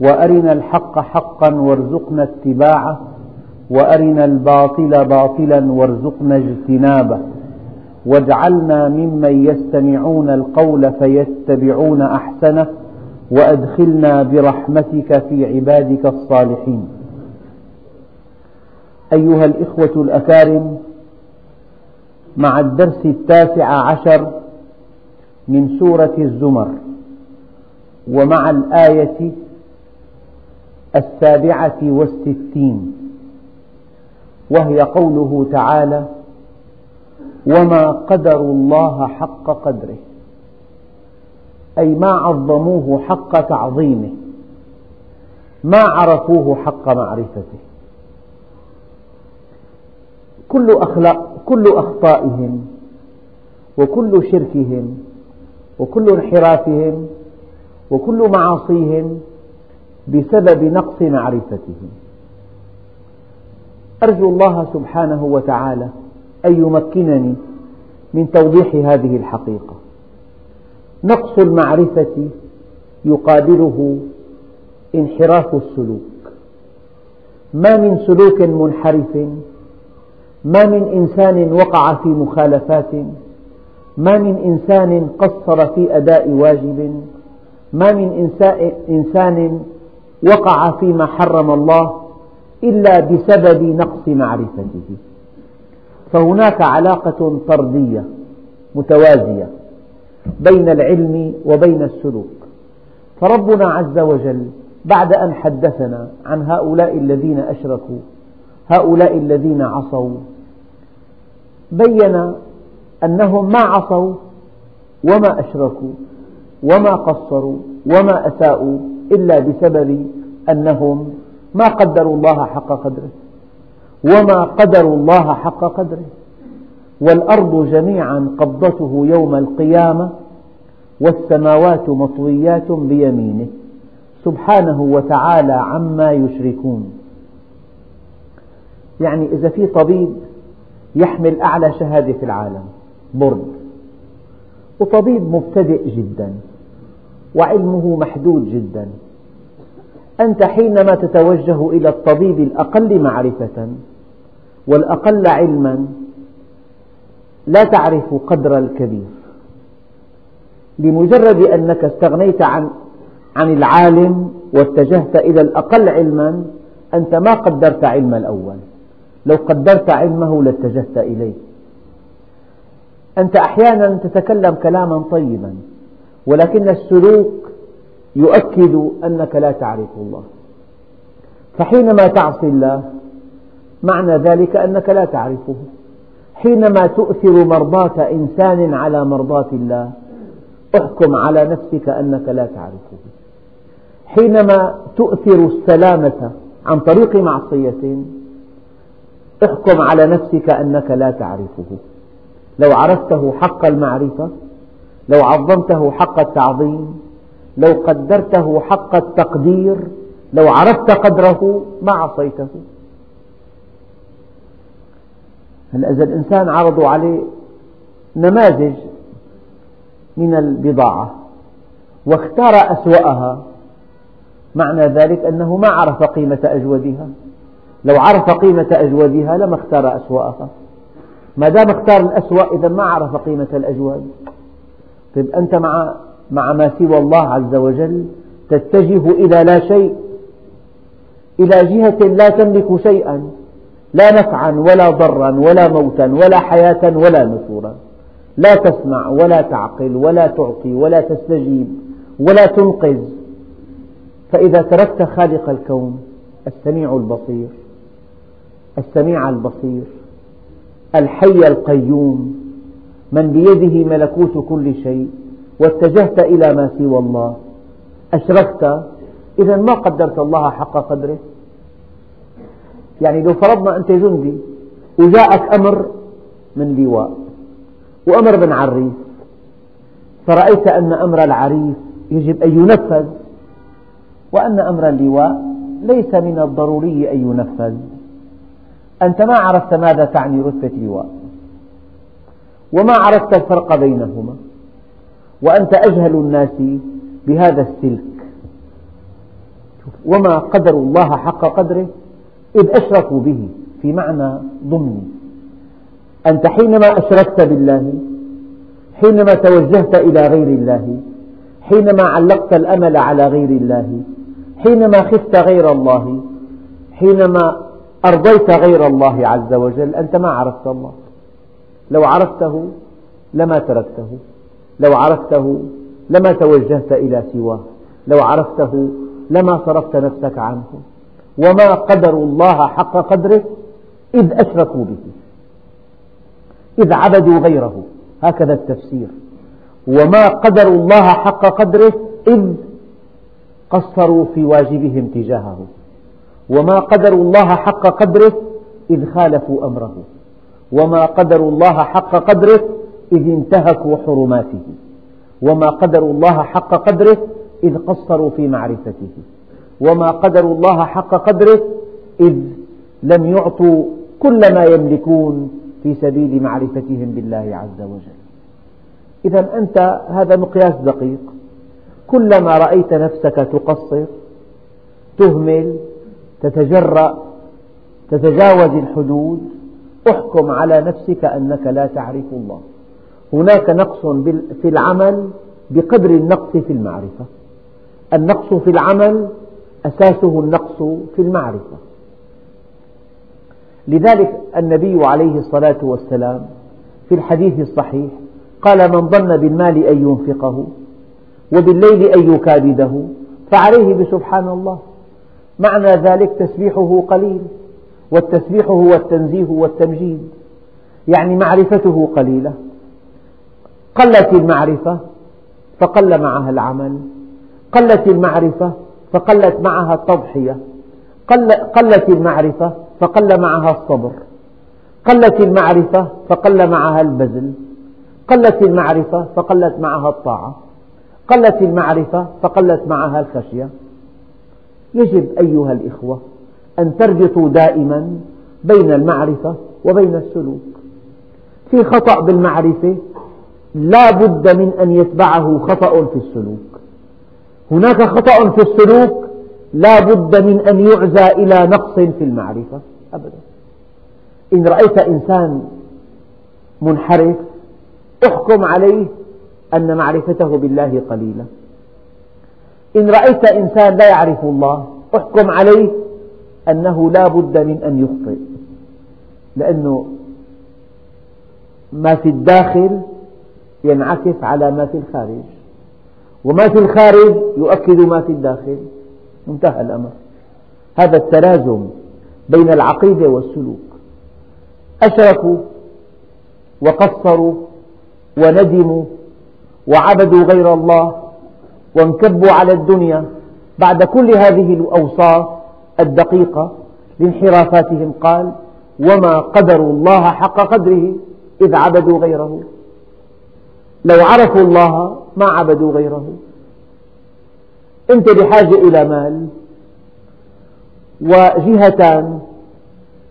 وأرنا الحق حقا وارزقنا اتباعه وأرنا الباطل باطلا وارزقنا اجتنابه. واجعلنا ممن يستمعون القول فيتبعون أحسنه وأدخلنا برحمتك في عبادك الصالحين. أيها الإخوة الأكارم مع الدرس التاسع عشر من سورة الزمر ومع الآية السابعة والستين. وهي قوله تعالى وما قدروا الله حق قدره أي ما عظموه حق تعظيمه ما عرفوه حق معرفته. كل, أخلاق كل أخطائهم وكل شركهم وكل انحرافهم وكل معاصيهم بسبب نقص معرفتهم أرجو الله سبحانه وتعالى أن يمكنني من توضيح هذه الحقيقة. نقص المعرفة يقابله انحراف السلوك. ما من سلوك منحرف ما من إنسان وقع في مخالفات ما من إنسان قصر في أداء واجب ما من إنسان وقع فيما حرم الله إلا بسبب نقص معرفته. فهناك علاقة طردية متوازية بين العلم وبين السلوك. فربنا عز وجل بعد أن حدثنا عن هؤلاء الذين أشركوا هؤلاء الذين عصوا بين أنهم ما عصوا وما أشركوا وما قصروا وما أساءوا إلا بسبب أنهم ما قدروا الله حق قدره وما قدروا الله حق قدره والأرض جميعا قبضته يوم القيامة والسماوات مطويات بيمينه سبحانه وتعالى عما يشركون. يعني إذا في طبيب يحمل أعلى شهادة في العالم برد وطبيب مبتدئ جدا وعلمه محدود جدا أنت حينما تتوجه إلى الطبيب الأقل معرفة والأقل علما لا تعرف قدر الكبير لمجرد أنك استغنيت عن عن العالم واتجهت إلى الأقل علما أنت ما قدرت علم الأول. لو قدرت علمه لاتجهت إليه. أنت أحيانا تتكلم كلاما طيبا ولكن السلوك يؤكد أنك لا تعرف الله. فحينما تعصي الله معنى ذلك أنك لا تعرفه. حينما تؤثر مرضاة إنسان على مرضاة الله احكم على نفسك أنك لا تعرفه. حينما تؤثر السلامة عن طريق معصية احكم على نفسك أنك لا تعرفه. لو عرفته حق المعرفة لو عظمته حق التعظيم لو قدرته حق التقدير لو عرفت قدره ما عصيته. هلا إذا الإنسان عرضوا عليه نماذج من البضاعة واختار أسوأها معنى ذلك أنه ما عرف قيمة أجودها. لو عرف قيمة أجودها لما اختار أسوأها. ما دام اختار الأسوأ إذا ما عرف قيمة الأجود. طيب أنت مع مع ما سوى الله عز وجل تتجه إلى لا شيء إلى جهة لا تملك شيئا لا نفعا ولا ضرا ولا موتا ولا حياة ولا نشورا لا تسمع ولا تعقل ولا تعطي ولا تستجيب ولا تنقذ. فإذا تركت خالق الكون السميع البصير السميع البصير الحي القيوم من بيده ملكوت كل شيء واتجهت إلى ما سوى الله. أشركت إذا ما قدرت الله حق قدره يعني لو فرضنا أنت جندي وجاءك أمر من لواء وأمر من عريف فرأيت أن أمر العريف يجب أن ينفذ وأن أمر اللواء ليس من الضروري أن ينفذ. أنت ما عرفت ماذا تعني رتبة لواء وما عرفت الفرق بينهما. وأنت أجهل الناس بهذا السلك. وما قدر الله حق قدره إذ أشركوا به في معنى ضمني. أنت حينما أشركت بالله حينما توجهت إلى غير الله حينما علقت الأمل على غير الله حينما خفت غير الله حينما أرضيت غير الله عز وجل أنت ما عرفت الله. لو عرفته لما تركته. لو عرفته لما توجهت إلى سواه. لو عرفته لما صرفت نفسك عنه. وما قدروا الله حق قدره إذ أشركوا به. إذ عبدوا غيره. هكذا التفسير. وما قدروا الله حق قدره إذ قصروا في واجبهم تجاهه. وما قدروا الله حق قدره إذ خالفوا أمره. وما قدروا الله حق قدره إذ انتهكوا حرماته وما قدروا الله حق قدره إذ قصروا في معرفته وما قدروا الله حق قدره إذ لم يعطوا كل ما يملكون في سبيل معرفتهم بالله عز وجل. إذا أنت هذا مقياس دقيق. كلما رأيت نفسك تقصر تهمل تتجرأ تتجاوز الحدود احكم على نفسك أنك لا تعرف الله. هناك نقص في العمل بقدر النقص في المعرفة. النقص في العمل أساسه النقص في المعرفة. لذلك النبي عليه الصلاة والسلام في الحديث الصحيح قال من ظن بالمال أن ينفقه وبالليل أن يكابده فعليه بسبحان الله. معنى ذلك تسبيحه قليل والتسبيح هو التنزيه والتمجيد يعني معرفته قليلة. قلت المعرفة فقل معها العمل. قلت المعرفة فقلت معها التضحية. قلت المعرفة فقل معها الصبر. قلت المعرفة فقل معها البذل. قلت المعرفة فقلت معها الطاعة. قلت المعرفة فقلت معها الخشية. يجب أيها الإخوة أن تربطوا دائما بين المعرفة وبين السلوك. في خطأ بالمعرفة لا بد من أن يتبعه خطأ في السلوك. هناك خطأ في السلوك لا بد من أن يعزى إلى نقص في المعرفة. أبدا. إن رأيت إنسان منحرف احكم عليه أن معرفته بالله قليلة. إن رأيت إنسان لا يعرف الله احكم عليه أنه لا بد من أن يخطئ. لأنه ما في الداخل ينعكس على ما في الخارج. وما في الخارج يؤكد ما في الداخل. انتهى الأمر. هذا التلازم بين العقيدة والسلوك. أشركوا وقصروا وندموا وعبدوا غير الله وانكبوا على الدنيا بعد كل هذه الأوصاف الدقيقة لانحرافاتهم. قال وما قدروا الله حق قدره إذ عبدوا غيره. لو عرفوا الله ما عبدوا غيره. أنت بحاجة إلى مال. وجهتان.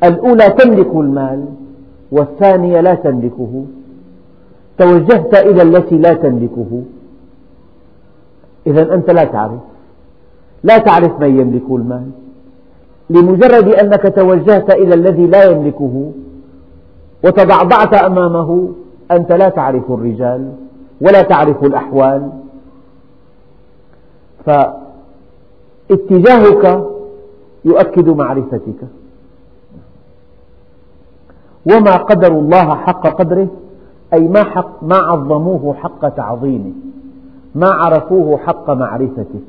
الأولى تملك المال والثانية لا تملكه. توجهت إلى التي لا تملكه. إذا أنت لا تعرف. لا تعرف من يملك المال. لمجرد أنك توجهت إلى الذي لا يملكه وتضعضعت أمامه أنت لا تعرف الرجال ولا تعرف الأحوال. فاتجاهك يؤكد معرفتك. وما قدروا الله حق قدره أي ما, حق ما عظموه حق تعظيمه ما عرفوه حق معرفته.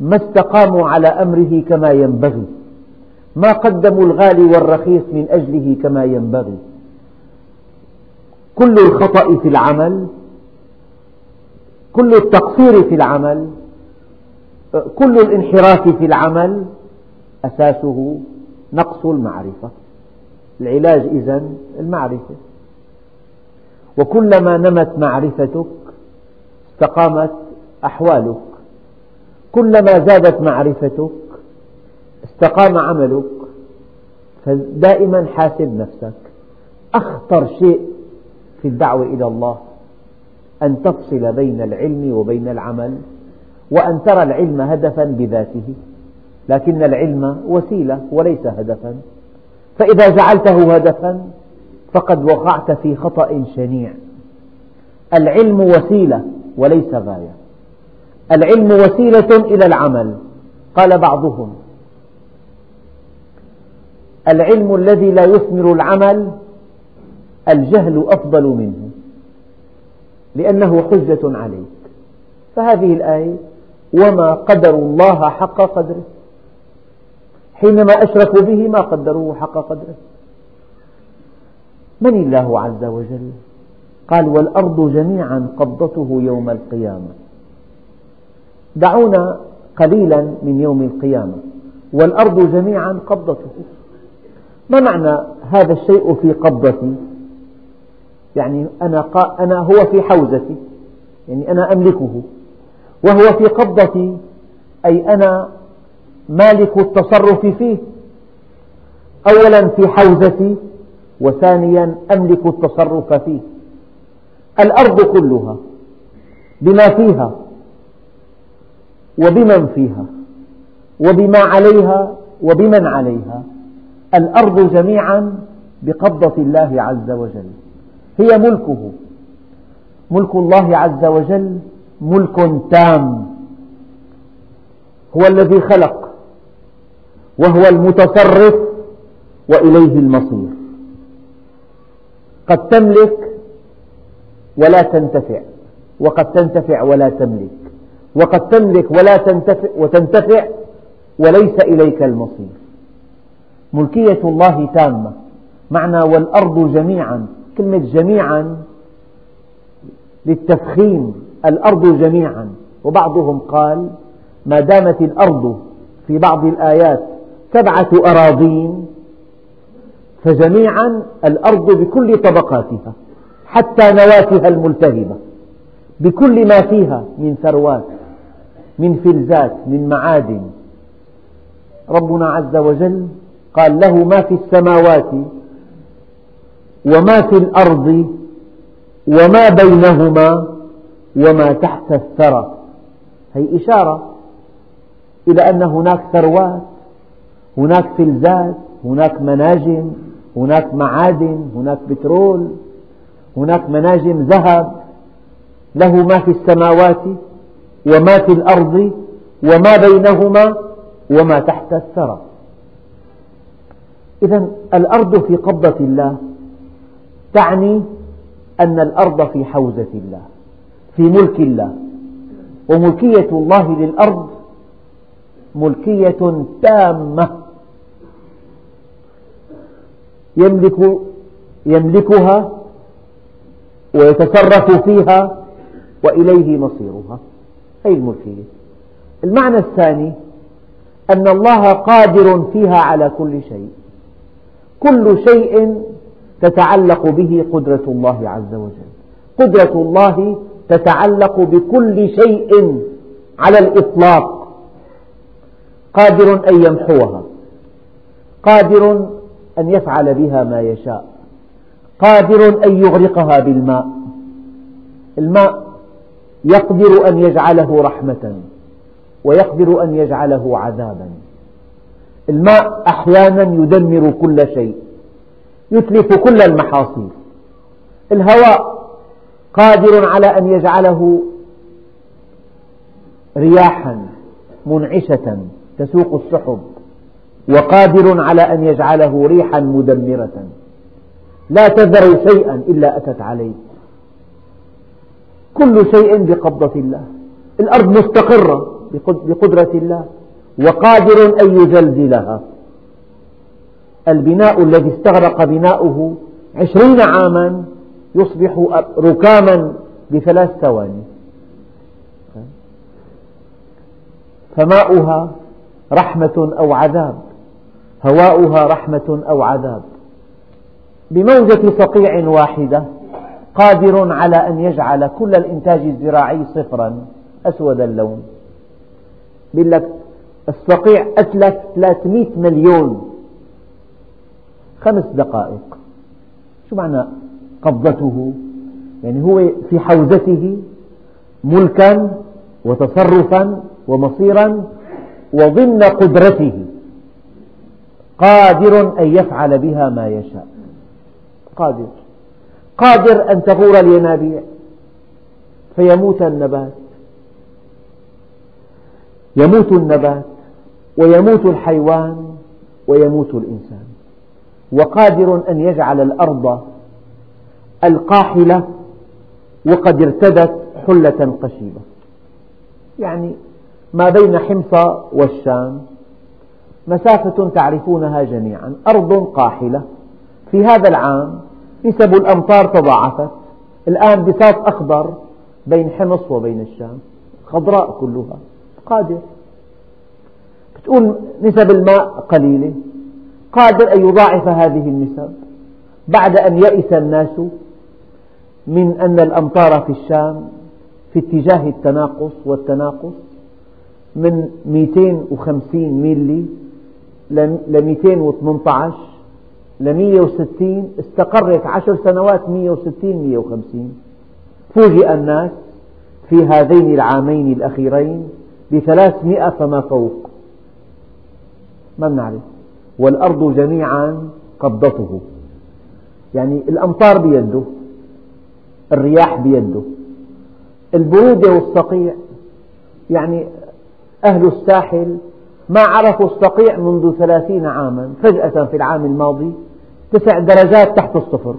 ما استقاموا على أمره كما ينبغي. ما قدموا الغالي والرخيص من أجله كما ينبغي. كل الخطأ في العمل كل التقصير في العمل كل الانحراف في العمل أساسه نقص المعرفة. العلاج إذن المعرفة. وكلما نمت معرفتك استقامت أحوالك. كلما زادت معرفتك استقام عملك. فدائما حاسب نفسك. أخطر شيء في الدعوة إلى الله أن تفصل بين العلم وبين العمل وأن ترى العلم هدفا بذاته. لكن العلم وسيلة وليس هدفا. فإذا جعلته هدفا فقد وقعت في خطأ شنيع. العلم وسيلة وليس غاية. العلم وسيلة إلى العمل قال بعضهم. العلم الذي لا يثمر العمل الجهل أفضل منه لأنه حجة عليك. فهذه الآية وما قدروا الله حق قدره. حينما أشركوا به ما قدروه حق قدره. من الله عز وجل؟ قال والأرض جميعا قبضته يوم القيامة. دعونا قليلا من يوم القيامة. والأرض جميعا قبضته. ما معنى هذا الشيء في قبضتي يعني أنا, أنا هو في حوزتي يعني أنا أملكه وهو في قبضتي أي أنا مالك التصرف فيه. أولا في حوزتي وثانيا أملك التصرف فيه. الأرض كلها بما فيها وبمن فيها وبما عليها وبمن عليها. الأرض جميعا بقبضة الله عز وجل. هي ملكه. ملك الله عز وجل ملك تام. هو الذي خلق وهو المتصرف وإليه المصير. قد تملك ولا تنتفع وقد تنتفع ولا تملك وقد تملك ولا تنتفع وتنتفع وليس إليك المصير. ملكية الله تامة. معنى والأرض جميعا. كلمة جميعا للتفخيم الأرض جميعا. وبعضهم قال ما دامت الأرض في بعض الآيات سبعة أراضين فجميعا الأرض بكل طبقاتها حتى نواتها الملتهبة بكل ما فيها من ثروات من فلزات من معادن. ربنا عز وجل قال له ما في السماوات وما في الأرض وما بينهما وما تحت الثرى. هي إشارة إلى أن هناك ثروات هناك فلزات هناك مناجم هناك معادن هناك بترول هناك مناجم ذهب. له ما في السماوات وما في الأرض وما بينهما وما تحت الثرى. إذا الأرض في قبضة الله. تعني أن الأرض في حوزة الله في ملك الله. وملكية الله للأرض ملكية تامة. يملك يملكها ويتصرف فيها وإليه مصيرها. هذه الملكية؟ المعنى الثاني أن الله قادر فيها على كل شيء. كل شيء تتعلق به قدرة الله عز وجل. قدرة الله تتعلق بكل شيء على الإطلاق. قادر أن يمحوها. قادر أن يفعل بها ما يشاء. قادر أن يغرقها بالماء. الماء يقدر أن يجعله رحمة ويقدر أن يجعله عذابا. الماء أحيانا يدمر كل شيء. يتلف كل المحاصيل. الهواء قادر على أن يجعله رياحا منعشة تسوق السحب وقادر على أن يجعله ريحا مدمرة. لا تذر شيئا إلا أتت عليه. كل شيء بقبضة الله. الأرض مستقرة بقدرة الله وقادر أن يزلزلها البناء الذي استغرق بناؤه عشرين عاما يصبح ركاما بثلاث ثواني. فماؤها رحمة أو عذاب. هواؤها رحمة أو عذاب. بموجة صقيع واحدة قادر على أن يجعل كل الإنتاج الزراعي صفرا أسود اللون. يقول لك الصقيع أتلف 300 مليون خمس دقائق. شو معنى قبضته؟ يعني هو في حوزته ملكا وتصرفا ومصيرا وضمن قدرته. قادر أن يفعل بها ما يشاء. قادر. قادر أن تغور الينابيع. فيموت النبات. يموت النبات. ويموت الحيوان. ويموت الإنسان. وقادر أن يجعل الأرض القاحلة وقد ارتدت حلة قشيبة. يعني ما بين حمص والشام مسافة تعرفونها جميعا. أرض قاحلة. في هذا العام نسب الأمطار تضاعفت. الآن بساط أخضر بين حمص وبين الشام. خضراء كلها. قادر. بتقول نسب الماء قليلة. قادر أن يضاعف هذه النسب بعد أن يئس الناس من أن الأمطار في الشام في اتجاه التناقص والتناقص من 250 ميلي ل 218 ل 160 استقرت عشر سنوات 160 150 فوجئ الناس في هذين العامين الأخيرين بثلاثمئة فما فوق. ما بنعرف؟ والأرض جميعا قبضته. يعني الأمطار بيده الرياح بيده البرودة والصقيع. يعني أهل الساحل ما عرفوا الصقيع منذ ثلاثين عاما. فجأة في العام الماضي تسع درجات تحت الصفر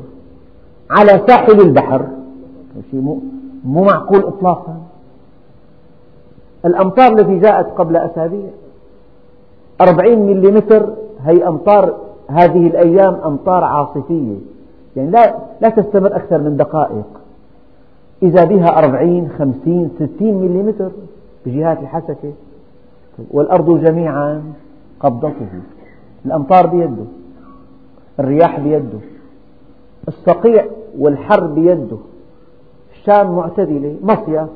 على ساحل البحر. شيء مو معقول إطلاقا. الأمطار التي جاءت قبل أسابيع أربعين مليمتر هي أمطار هذه الأيام أمطار عاصفية. يعني لا, لا تستمر أكثر من دقائق. إذا بها أربعين خمسين ستين مليمتر بجهات الحسكة. والأرض جميعا قبضته. الأمطار بيده. الرياح بيده. الصقيع والحر بيده. الشام معتدلة. مصيف.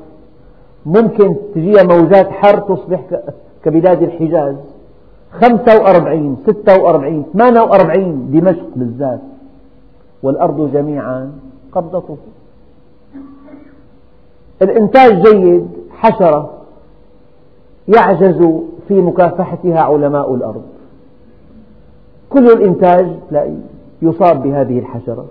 ممكن تجيها موجات حر تصبح كبلاد الحجاز. خمسة وأربعين ستة وأربعين ثمانية وأربعين دمشق بالذات. والأرض جميعا قبضته الإنتاج جيد حشرة يعجز في مكافحتها علماء الأرض. كل الإنتاج يصاب بهذه الحشرة.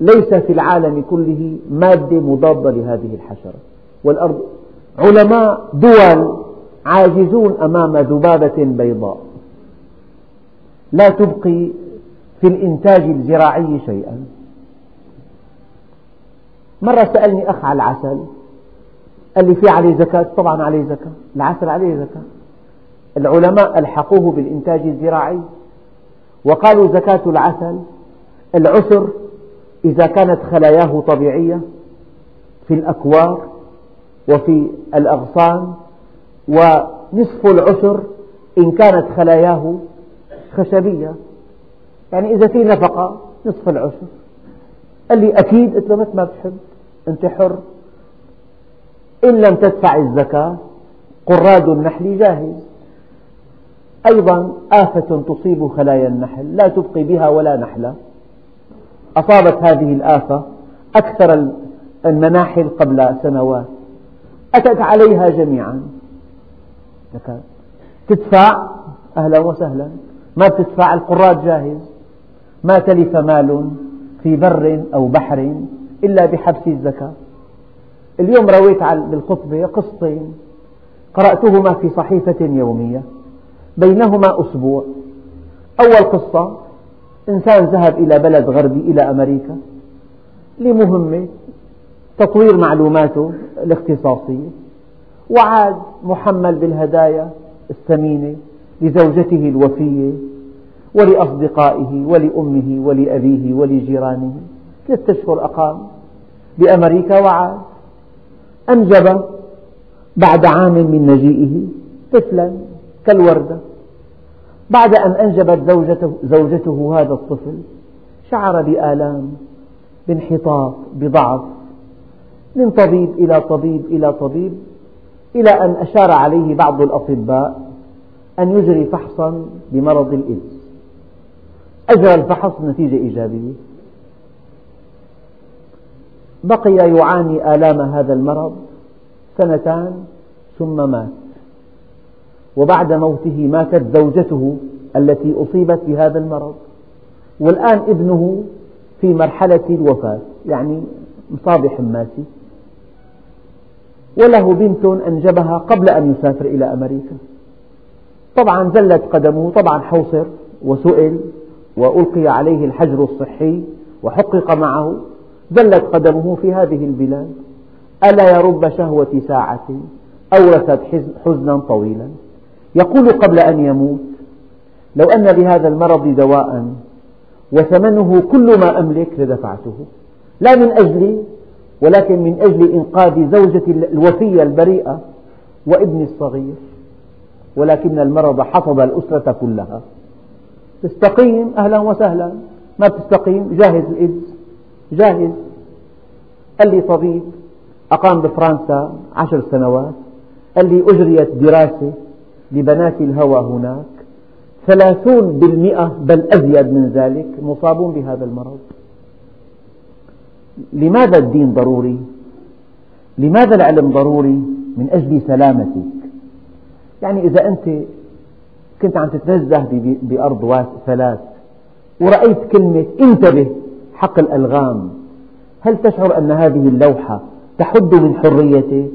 ليس في العالم كله مادة مضادة لهذه الحشرة. والأرض علماء دول عاجزون أمام ذبابة بيضاء. لا تبقي في الإنتاج الزراعي شيئا. مرة سألني أخ على العسل قال لي في عليه زكاة؟ طبعا عليه زكاة. العسل عليه زكاة. العلماء ألحقوه بالإنتاج الزراعي. وقالوا زكاة العسل العسر إذا كانت خلاياه طبيعية في الأكوار وفي الأغصان ونصف العسر إن كانت خلاياه خشبية. يعني إذا في نفقة نصف العسر قال لي أكيد قلت له ما بتحب أنت حر. إن لم تدفع الزكاة قراد النحل جاهز أيضا آفة تصيب خلايا النحل لا تبقي بها ولا نحلة أصابت هذه الآفة أكثر المناحل قبل سنوات. أتت عليها جميعا. تدفع أهلا وسهلا. ما تدفع القراد جاهز. ما تلف مال في بر أو بحر إلا بحبس الزكاة. اليوم رويت بالخطبة قصتين. قرأتهما في صحيفة يومية. بينهما أسبوع. أول قصة إنسان ذهب إلى بلد غربي إلى أمريكا. لمهمة تطوير معلوماته الاختصاصية. وعاد محمل بالهدايا الثمينة لزوجته الوفية ولأصدقائه ولأمه ولأبيه ولجيرانه. ثلاثة أشهر أقام بأمريكا وعاد. أنجب بعد عام من مجيئه طفلا كالوردة. بعد أن أنجبت زوجته, زوجته هذا الطفل شعر بآلام بانحطاط بضعف من طبيب إلى طبيب إلى طبيب. إلى أن أشار عليه بعض الأطباء أن يجري فحصا بمرض الإيدز. أجرى الفحص نتيجة إيجابية. بقي يعاني آلام هذا المرض سنتان ثم مات. وبعد موته ماتت زوجته التي أصيبت بهذا المرض. والآن ابنه في مرحلة الوفاة يعني مصاب حماسي وله بنت أنجبها قبل أن يسافر إلى أمريكا. طبعا زلت قدمه طبعا حوصر وسئل وألقي عليه الحجر الصحي وحقق معه. زلت قدمه في هذه البلاد. ألا يرب شهوة ساعة أورثت حزنا طويلا. يقول قبل أن يموت لو أن لهذا المرض دواء وثمنه كل ما أملك لدفعته. لا من أجلي ولكن من أجل إنقاذ زوجتي الوفية البريئة وابني الصغير ولكن المرض حفظ الأسرة كلها. تستقيم أهلا وسهلا. ما تستقيم جاهز الإيدز جاهز. قال لي طبيب أقام بفرنسا عشر سنوات. قال لي أجريت دراسة لبنات الهوى هناك. ثلاثون بالمئة بل أزيد من ذلك مصابون بهذا المرض. لماذا الدين ضروري؟ لماذا العلم ضروري؟ من أجل سلامتك يعني إذا أنت كنت عم تتنزه بأرض ثلاث ورأيت كلمة انتبه حق الألغام هل تشعر أن هذه اللوحة تحد من حريتك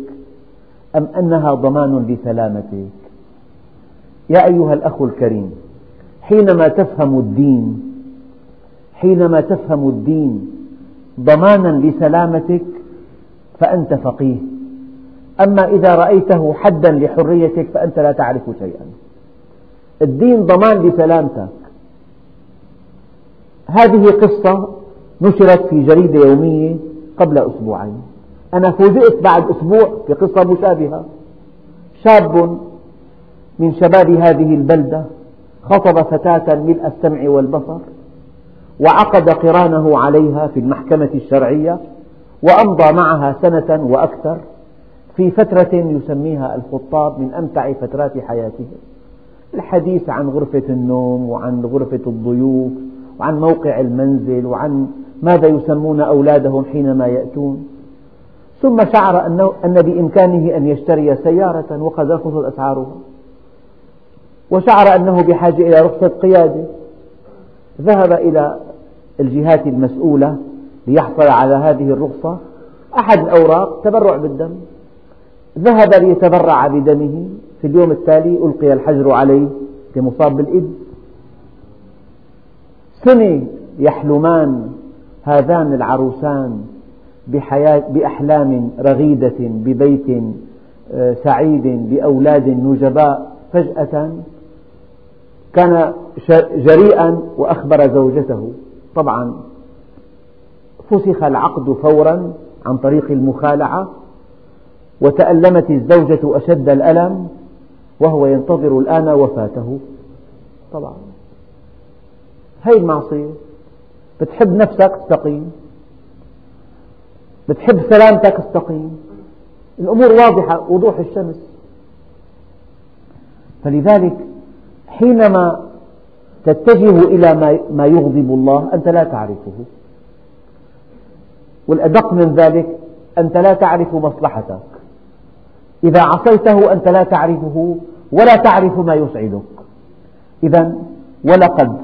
أم أنها ضمان لسلامتك يا أيها الأخ الكريم حينما تفهم الدين حينما تفهم الدين ضمانا لسلامتك فأنت فقيه. أما إذا رأيته حدا لحريتك فأنت لا تعرف شيئا. الدين ضمان لسلامتك. هذه قصة نشرت في جريدة يومية قبل أسبوعين. أنا فوجئت بعد أسبوع بقصة مشابهة. شاب من شباب هذه البلدة خطب فتاة ملء السمع والبصر. وعقد قرانه عليها في المحكمة الشرعية وأمضى معها سنة وأكثر في فترة يسميها الخطاب من أمتع فترات حياتهم الحديث عن غرفة النوم وعن غرفة الضيوف وعن موقع المنزل وعن ماذا يسمون أولادهم حينما يأتون. ثم شعر أن بإمكانه أن يشتري سيارة وقد رخصت أسعارها وشعر أنه بحاجة إلى رخصة قيادة. ذهب إلى الجهات المسؤولة ليحصل على هذه الرخصة. أحد الأوراق تبرع بالدم. ذهب ليتبرع بدمه. في اليوم التالي ألقي الحجر عليه كمصاب بالإبس سنة يحلمان هذان العروسان بحياة بأحلام رغيدة ببيت آه، سعيد بأولاد نجباء. فجأة كان جريئا وأخبر زوجته. طبعا فسخ العقد فورا عن طريق المخالعة وتألمت الزوجة أشد الألم وهو ينتظر الآن وفاته. طبعا. هذه المعصية. بتحب نفسك استقيم. بتحب سلامتك استقيم. الأمور واضحة وضوح الشمس. فلذلك حينما تتجه إلى ما يغضب الله أنت لا تعرفه. والأدق من ذلك أنت لا تعرف مصلحتك. إذا عصيته أنت لا تعرفه ولا تعرف ما يسعدك. إذا ولقد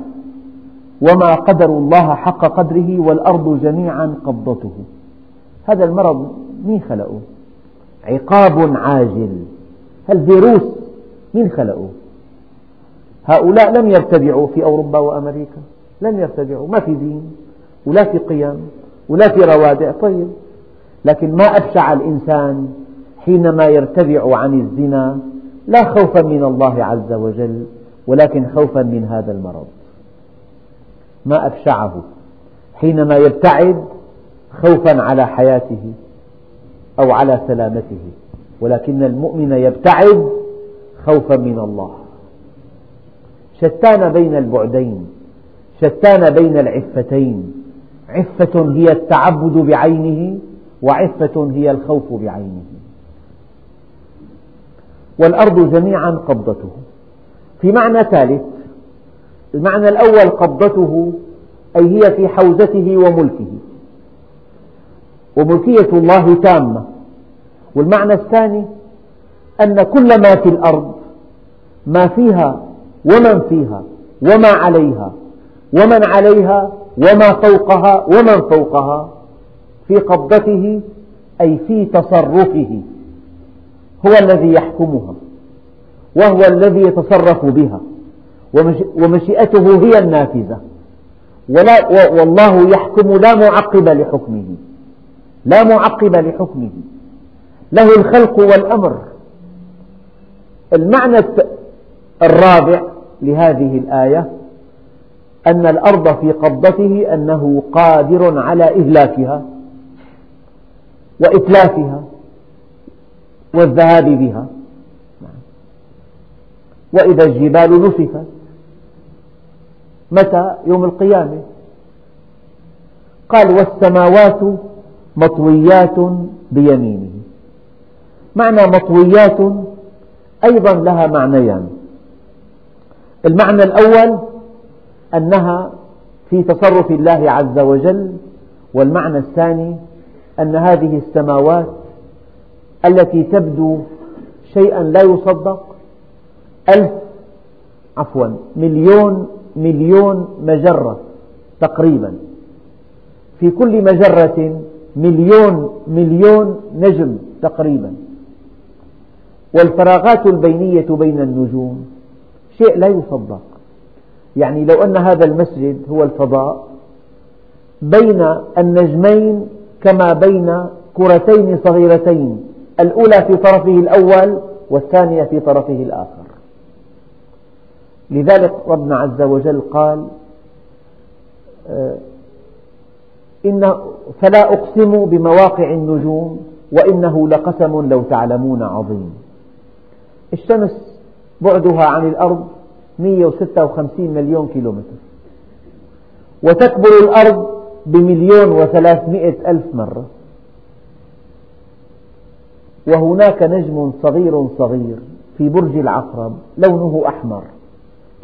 وما قدر الله حق قدره والأرض جميعا قبضته. هذا المرض مين خلقه؟ عقاب عاجل. الفيروس مين خلقه؟ هؤلاء لم يرتدعوا في أوروبا وأمريكا لم يرتدعوا ما في دين ولا في قيم ولا في روادع طيب. لكن ما أبشع الإنسان حينما يرتدع عن الزنا لا خوفا من الله عز وجل ولكن خوفا من هذا المرض. ما أبشعه حينما يبتعد خوفا على حياته أو على سلامته ولكن المؤمن يبتعد خوفا من الله. شتان بين البعدين شتان بين العفتين. عفة هي التعبد بعينه وعفة هي الخوف بعينه. والأرض جميعا قبضته. في معنى ثالث المعنى الأول قبضته أي هي في حوزته وملكه. وملكية الله تامة. والمعنى الثاني أن كل ما في الأرض ما فيها ومن فيها وما عليها ومن عليها وما فوقها ومن فوقها في قبضته أي في تصرفه هو الذي يحكمها وهو الذي يتصرف بها ومشيئته هي النافذة ولا والله يحكم لا معقب لحكمه لا معقب لحكمه له الخلق والأمر المعنى الرابع لهذه الآية أن الأرض في قبضته أنه قادر على إهلاكها وإتلافها والذهاب بها. وإذا الجبال نسفت متى؟ يوم القيامة. قال والسماوات مطويات بيمينه. معنى مطويات أيضا لها معنيان. المعنى الأول أنها في تصرف الله عز وجل والمعنى الثاني أن هذه السماوات التي تبدو شيئا لا يصدق ألف عفوا مليون مليون مجرة تقريبا. في كل مجرة مليون مليون نجم تقريبا. والفراغات البينية بين النجوم شيء لا يصدق. يعني لو أن هذا المسجد هو الفضاء بين النجمين كما بين كرتين صغيرتين الأولى في طرفه الأول والثانية في طرفه الآخر. لذلك ربنا عز وجل قال آه، إن فلا أقسم بمواقع النجوم وإنه لقسم لو تعلمون عظيم. الشمس بعدها عن الأرض 156 مليون كيلومتر. وتكبر الأرض بمليون وثلاثمئة ألف مرة. وهناك نجم صغير صغير في برج العقرب لونه أحمر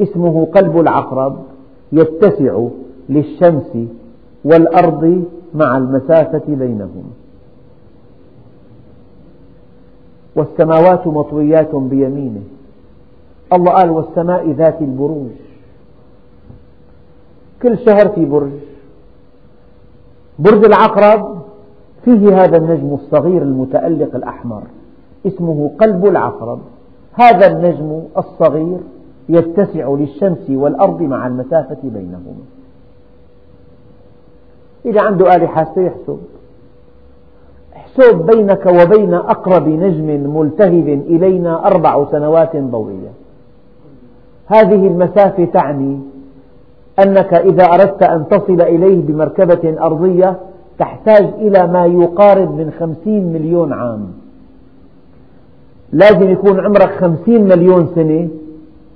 اسمه قلب العقرب يتسع للشمس والأرض مع المسافة بينهما والسماوات مطويات بيمينه. الله قال والسماء ذات البروج. كل شهر في برج. برج العقرب فيه هذا النجم الصغير المتألق الأحمر اسمه قلب العقرب. هذا النجم الصغير يتسع للشمس والأرض مع المسافة بينهما. إذا عنده آلة حاسة يحسب احسب بينك وبين أقرب نجم ملتهب إلينا أربع سنوات ضوئية. هذه المسافة تعني أنك إذا أردت أن تصل إليه بمركبة أرضية تحتاج إلى ما يقارب من خمسين مليون عام. لازم يكون عمرك خمسين مليون سنة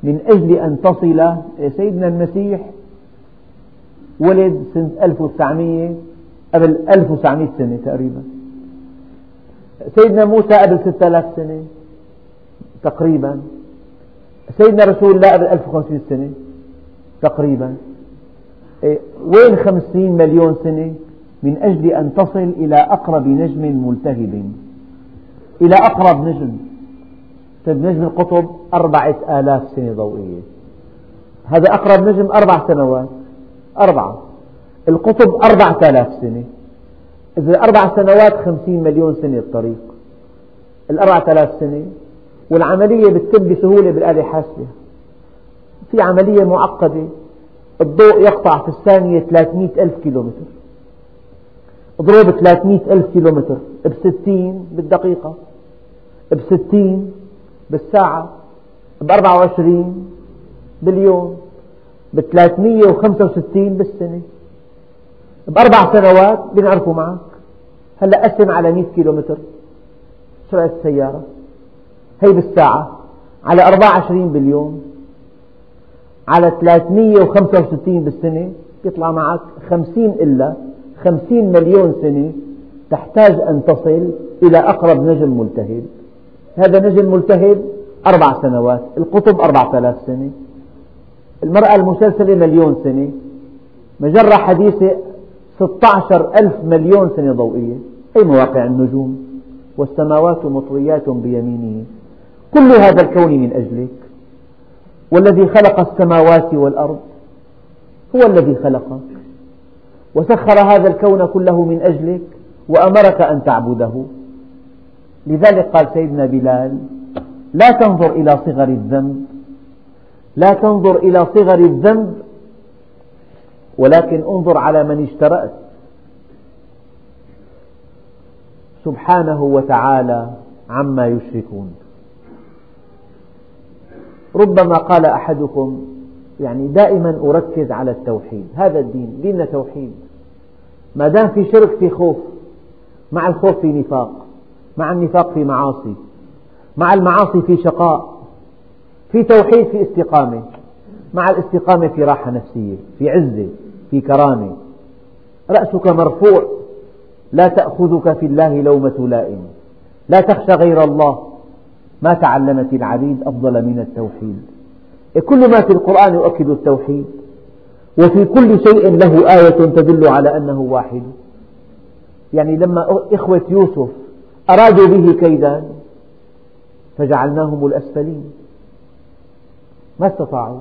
من أجل أن تصل سيدنا المسيح ولد سنة 1900 قبل 1900 سنة تقريبا. سيدنا موسى قبل 6000 سنة تقريبا. سيدنا رسول الله قبل 1500 سنة تقريبا. إيه، وين 50 مليون سنة؟ من أجل أن تصل إلى أقرب نجم ملتهب. إلى أقرب نجم. طيب نجم القطب أربعة آلاف سنة ضوئية. هذا أقرب نجم أربع سنوات. أربعة. القطب أربعة آلاف سنة. إذا أربع سنوات خمسين مليون سنة الطريق. الأربعة آلاف سنة والعملية بتتم بسهولة بالآلة الحاسبة في عملية معقدة الضوء يقطع في الثانية 300 ألف كيلومتر. اضرب 300 ألف كيلومتر بستين بالدقيقة بستين بالساعة بأربعة وعشرين باليوم بثلاثمية وخمسة وستين بالسنة. بأربع سنوات بنعرفوا معك. هلأ قسم على 100 كيلومتر. سرعة السيارة هي بالساعة. على 24 باليوم. على 365 بالسنة. يطلع معك 50 إلا 50 مليون سنة تحتاج أن تصل إلى أقرب نجم ملتهب. هذا نجم ملتهب أربع سنوات. القطب أربعة آلاف سنة. المرأة المسلسلة مليون سنة. مجرة حديثة 16 ألف مليون سنة ضوئية. أي مواقع النجوم؟ والسماوات مطويات بيمينه. كل هذا الكون من أجلك. والذي خلق السماوات والأرض. هو الذي خلقك. وسخر هذا الكون كله من أجلك وأمرك أن تعبده. لذلك قال سيدنا بلال لا تنظر إلى صغر الذنب. لا تنظر إلى صغر الذنب ولكن انظر على من اشترأت. سبحانه وتعالى عما يشركون. ربما قال أحدكم يعني دائما أركز على التوحيد هذا الدين ديننا توحيد. ما دام في شرك في خوف مع الخوف في نفاق مع النفاق في معاصي مع المعاصي في شقاء في توحيد في استقامة مع الاستقامة في راحة نفسية في عزة في كرامة. رأسك مرفوع لا تأخذك في الله لومة لائم. لا تخشى غير الله. ما تعلمت العبيد أفضل من التوحيد. كل ما في القرآن يؤكد التوحيد وفي كل شيء له آية تدل على أنه واحد. يعني لما إخوة يوسف أرادوا به كيدا فجعلناهم الأسفلين. ما استطاعوا.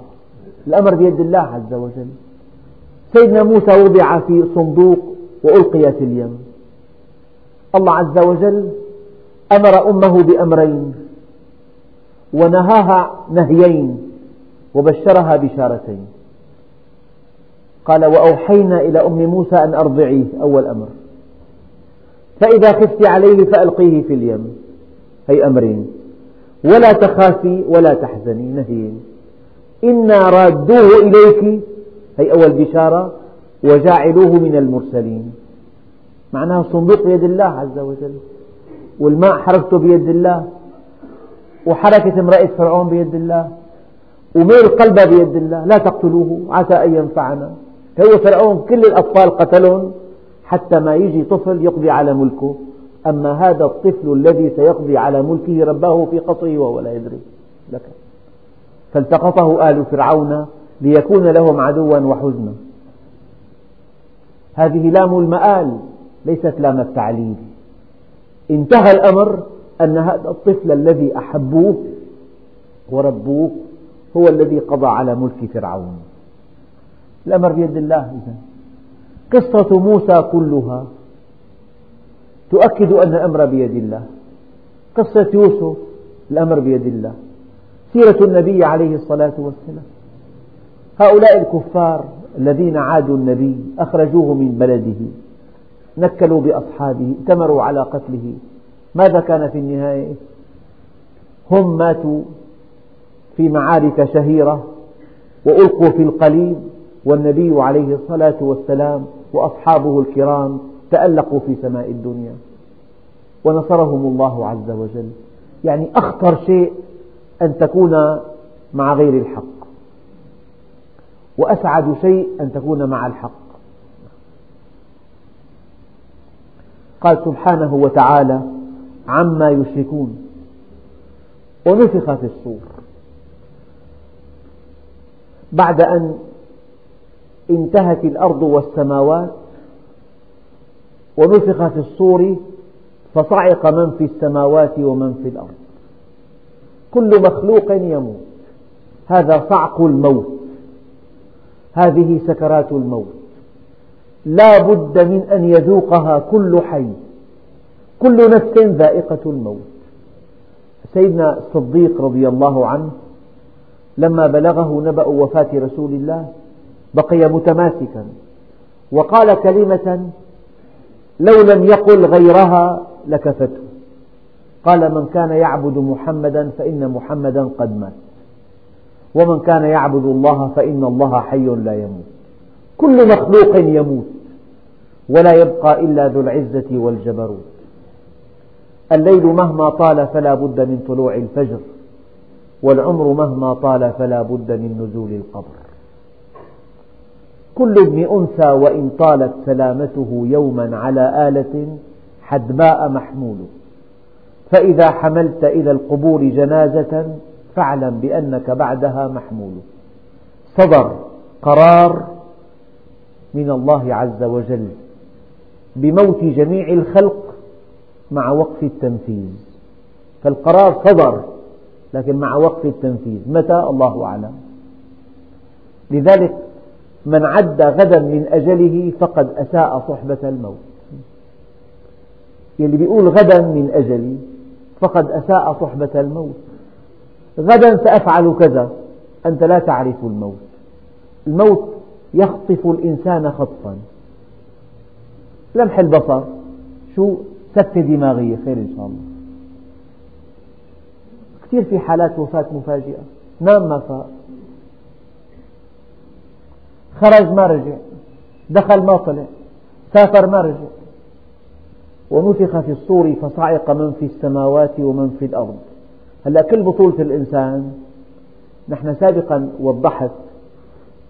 الأمر بيد الله عز وجل. سيدنا موسى وضع في صندوق وألقي في اليم. الله عز وجل أمر أمه بأمرين. ونهاها نهيين وبشرها بشارتين. قال وأوحينا إلى أم موسى أن أرضعيه أول أمر. فإذا خفت عليه فألقيه في اليم. هي أمرين ولا تخافي ولا تحزني نهيين. إنا رادوه إليك هي أول بشارة وجاعلوه من المرسلين. معناه الصندوق بيد الله عز وجل والماء حركته بيد الله. وحركة امرأة فرعون بيد الله وميل قلبها بيد الله لا تقتلوه عسى أن ينفعنا. هو فرعون كل الأطفال قتلهم حتى ما يجي طفل يقضي على ملكه. أما هذا الطفل الذي سيقضي على ملكه رباه في قصره وهو لا يدري. لك. فالتقطه آل فرعون ليكون لهم عدوا وحزنا. هذه لام المآل ليست لام التعليل. انتهى الأمر. أن هذا الطفل الذي أحبوه وربوه هو الذي قضى على ملك فرعون. الأمر بيد الله إذا قصة موسى كلها تؤكد أن الأمر بيد الله. قصة يوسف الأمر بيد الله. سيرة النبي عليه الصلاة والسلام. هؤلاء الكفار الذين عادوا النبي أخرجوه من بلده نكلوا بأصحابه ائتمروا على قتله. ماذا كان في النهاية؟ هم ماتوا في معارك شهيرة وألقوا في القليب والنبي عليه الصلاة والسلام وأصحابه الكرام تألقوا في سماء الدنيا. ونصرهم الله عز وجل. يعني أخطر شيء أن تكون مع غير الحق. وأسعد شيء أن تكون مع الحق. قال سبحانه وتعالى عما يشركون. ونفخ في الصور. بعد أن انتهت الأرض والسماوات ونفخ في الصور فصعق من في السماوات ومن في الأرض. كل مخلوق يموت. هذا صعق الموت. هذه سكرات الموت. لا بد من أن يذوقها كل حي. كل نفس ذائقة الموت. سيدنا الصديق رضي الله عنه لما بلغه نبأ وفاة رسول الله بقي متماسكا وقال كلمة لو لم يقل غيرها لكفته. قال من كان يعبد محمدا فإن محمدا قد مات. ومن كان يعبد الله فإن الله حي لا يموت. كل مخلوق يموت ولا يبقى إلا ذو العزة والجبروت. الليل مهما طال فلا بد من طلوع الفجر والعمر مهما طال فلا بد من نزول القبر. كل ابن أنثى وإن طالت سلامته يوما على آلة حدباء محمول. فإذا حملت إلى القبور جنازة فاعلم بأنك بعدها محمول. صدر قرار من الله عز وجل بموت جميع الخلق مع وقف التنفيذ. فالقرار صدر لكن مع وقف التنفيذ. متى؟ الله أعلم. لذلك من عد غدا من أجله فقد أساء صحبة الموت. يلي بيقول غدا من أجلي فقد أساء صحبة الموت. غدا سأفعل كذا أنت لا تعرف الموت. الموت يخطف الإنسان خطفا. لمح البصر. شو؟ سكتة دماغية خير إن شاء الله. كثير في حالات وفاة مفاجئة. نام ما فاق خرج ما رجع. دخل ما طلع. سافر ما رجع. ونفخ في الصور فصعق من في السماوات ومن في الأرض. هلأ كل بطولة الإنسان نحن سابقا وضحت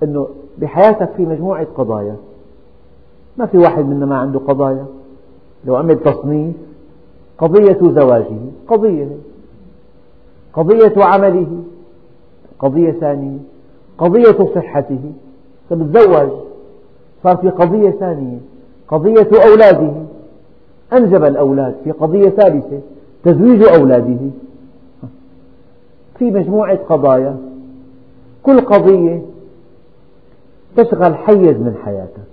أنه بحياتك في مجموعة قضايا. ما في واحد منا ما عنده قضايا. لو عمل تصنيف قضية زواجه قضية قضية عمله قضية ثانية قضية صحته. تزوج صار في قضية ثانية قضية أولاده. أنجب الأولاد في قضية ثالثة تزويج أولاده. في مجموعة قضايا. كل قضية تشغل حيز من حياتك.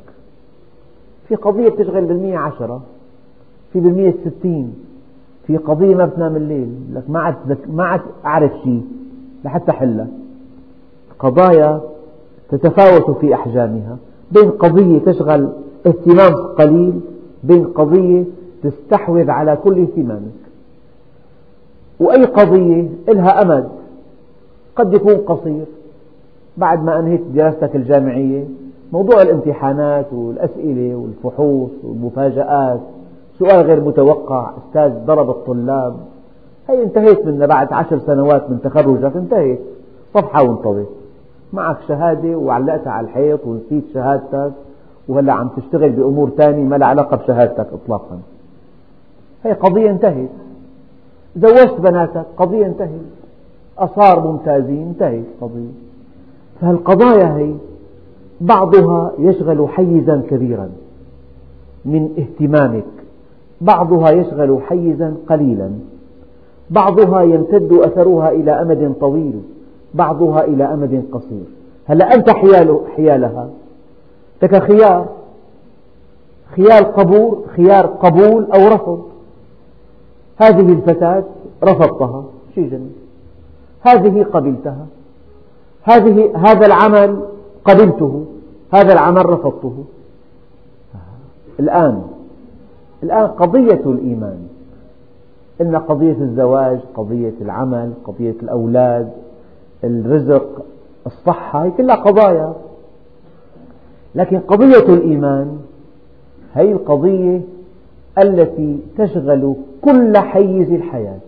في قضية تشغل بالمية عشرة. في بالمية ستين في قضية ما بتنام الليل. لك ما عاد ما عاد أعرف شيء لحتى حلها قضايا تتفاوت في أحجامها. بين قضية تشغل اهتمام قليل بين قضية تستحوذ على كل اهتمامك. وأي قضية لها أمد. قد يكون قصير. بعد ما أنهيت دراستك الجامعية موضوع الامتحانات والأسئلة والفحوص والمفاجآت سؤال غير متوقع. أستاذ ضرب الطلاب. هي انتهيت منها بعد عشر سنوات من تخرجك انتهيت. صفحة وانطوت معك شهادة وعلقتها على الحيط ونسيت شهادتك وهلأ عم تشتغل بأمور ثانية ما لها علاقة بشهادتك إطلاقا. هي قضية انتهت زوجت بناتك قضية انتهت أصار ممتازين انتهت القضية فالقضايا هي بعضها يشغل حيزا كبيرا من اهتمامك بعضها يشغل حيزا قليلا. بعضها يمتد أثرها إلى أمد طويل. بعضها إلى أمد قصير. هلا أنت حيال حيالها. لك خيار. خيار قبول خيار قبول أو رفض. هذه الفتاة رفضتها. شيء جميل. هذه قبلتها. هذه هذا العمل قبلته. هذا العمل رفضته. الآن الآن قضية الإيمان. إن قضية الزواج قضية العمل قضية الأولاد الرزق الصحة هي كلها قضايا. لكن قضية الإيمان هي القضية التي تشغل كل حيز الحياة.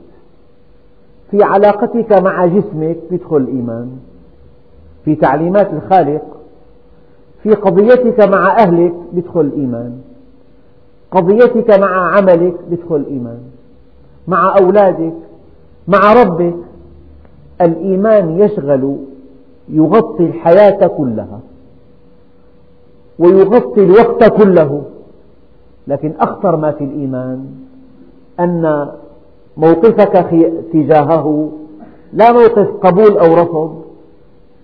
في علاقتك مع جسمك يدخل الإيمان. في تعليمات الخالق في قضيتك مع أهلك يدخل الإيمان. قضيتك مع عملك يدخل الإيمان. مع أولادك مع ربك. الإيمان يشغل يغطي الحياة كلها. ويغطي الوقت كله. لكن أخطر ما في الإيمان أن موقفك تجاهه لا موقف قبول أو رفض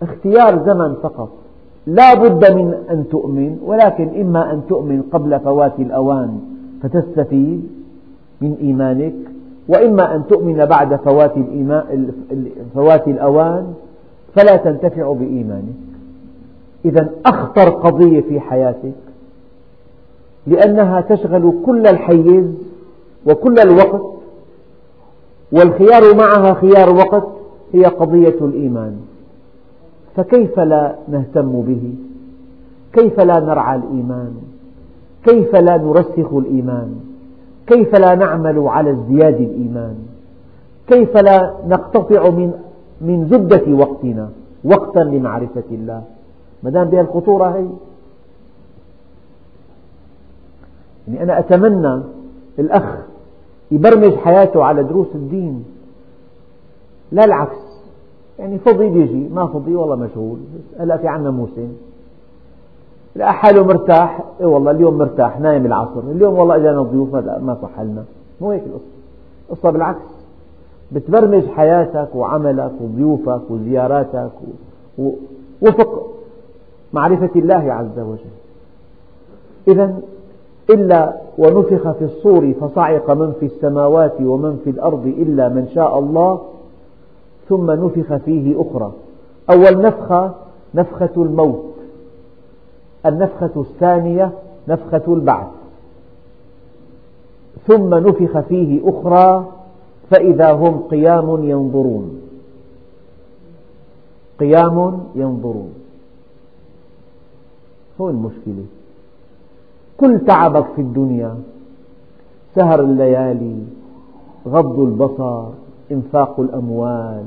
اختيار زمن فقط. لا بد من أن تؤمن ولكن إما أن تؤمن قبل فوات الأوان فتستفيد من إيمانك وإما أن تؤمن بعد فوات, فوات الأوان فلا تنتفع بإيمانك. إذا أخطر قضية في حياتك لأنها تشغل كل الحيز وكل الوقت والخيار معها خيار وقت هي قضية الإيمان. فكيف لا نهتم به؟ كيف لا نرعى الإيمان؟ كيف لا نرسخ الإيمان؟ كيف لا نعمل على ازدياد الإيمان؟ كيف لا نقتطع من من زبدة وقتنا وقتا لمعرفة الله؟ ما دام بها الخطورة هي. يعني أنا أتمنى الأخ يبرمج حياته على دروس الدين. لا العكس. يعني فضي بيجي ما فضي والله مشغول. هلا في عنا موسم. لقى حاله مرتاح. إي والله اليوم مرتاح نايم العصر. اليوم والله اجانا ضيوف ما صح لنا مو هيك القصة. القصة بالعكس. بتبرمج حياتك وعملك وضيوفك وزياراتك وفق معرفة الله عز وجل. إذا إلا ونفخ في الصور فصعق من في السماوات ومن في الأرض إلا من شاء الله ثم نفخ فيه أخرى. أول نفخة نفخة الموت. النفخة الثانية نفخة البعث. ثم نفخ فيه أخرى فإذا هم قيام ينظرون. قيام ينظرون. هو المشكلة. كل تعبك في الدنيا سهر الليالي غض البصر إنفاق الأموال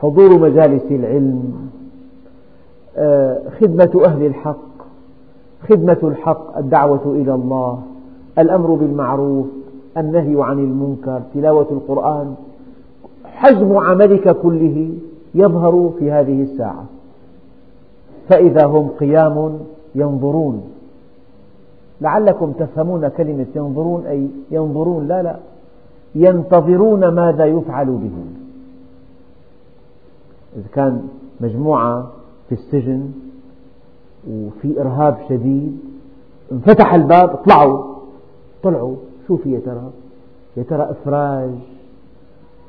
حضور مجالس العلم آه، خدمة أهل الحق خدمة الحق الدعوة إلى الله الأمر بالمعروف النهي عن المنكر تلاوة القرآن حجم عملك كله يظهر في هذه الساعة. فإذا هم قيام ينظرون. لعلكم تفهمون كلمة ينظرون أي ينظرون لا لا. ينتظرون ماذا يفعل بهم إذا كان مجموعة في السجن وفي إرهاب شديد انفتح الباب طلعوا. طلعوا. شو في يا ترى؟ يا ترى إفراج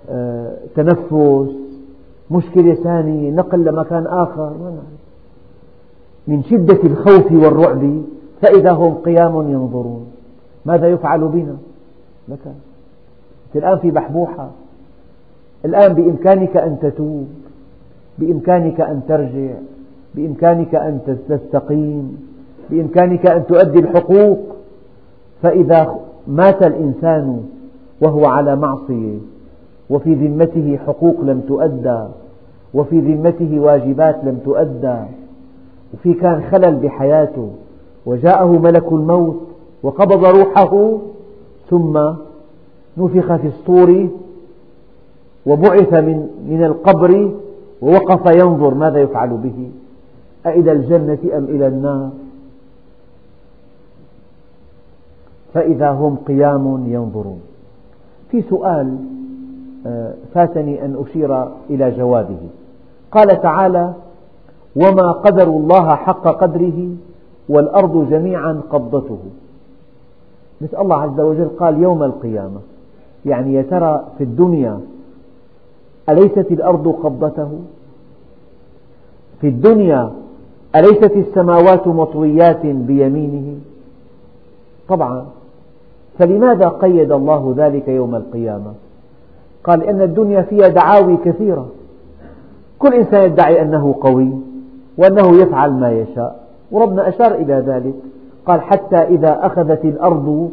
آه، تنفس مشكلة ثانية نقل لمكان آخر. ما من شدة الخوف والرعب فإذا هم قيام ينظرون. ماذا يفعل بنا؟ لك الآن في بحبوحة الآن بإمكانك أن تتوب بإمكانك أن ترجع بإمكانك أن تستقيم بإمكانك أن تؤدي الحقوق. فإذا مات الإنسان وهو على معصية وفي ذمته حقوق لم تؤدى وفي ذمته واجبات لم تؤدى وفي كان خلل بحياته وجاءه ملك الموت وقبض روحه ثم نفخ في الصور وبعث من, من القبر ووقف ينظر ماذا يفعل به. أإلى الجنة أم إلى النار؟ فإذا هم قيام ينظرون. في سؤال آه، فاتني أن أشير إلى جوابه. قال تعالى وما قدر الله حق قدره والأرض جميعا قبضته. مثل الله عز وجل قال يوم القيامة. يعني يا ترى في الدنيا أليست الأرض قبضته؟ في الدنيا أليست السماوات مطويات بيمينه؟ طبعا. فلماذا قيد الله ذلك يوم القيامة؟ قال لأن الدنيا فيها دعاوي كثيرة. كل إنسان يدعي أنه قوي وأنه يفعل ما يشاء وربنا أشار إلى ذلك. قال حتى إذا أخذت الأرض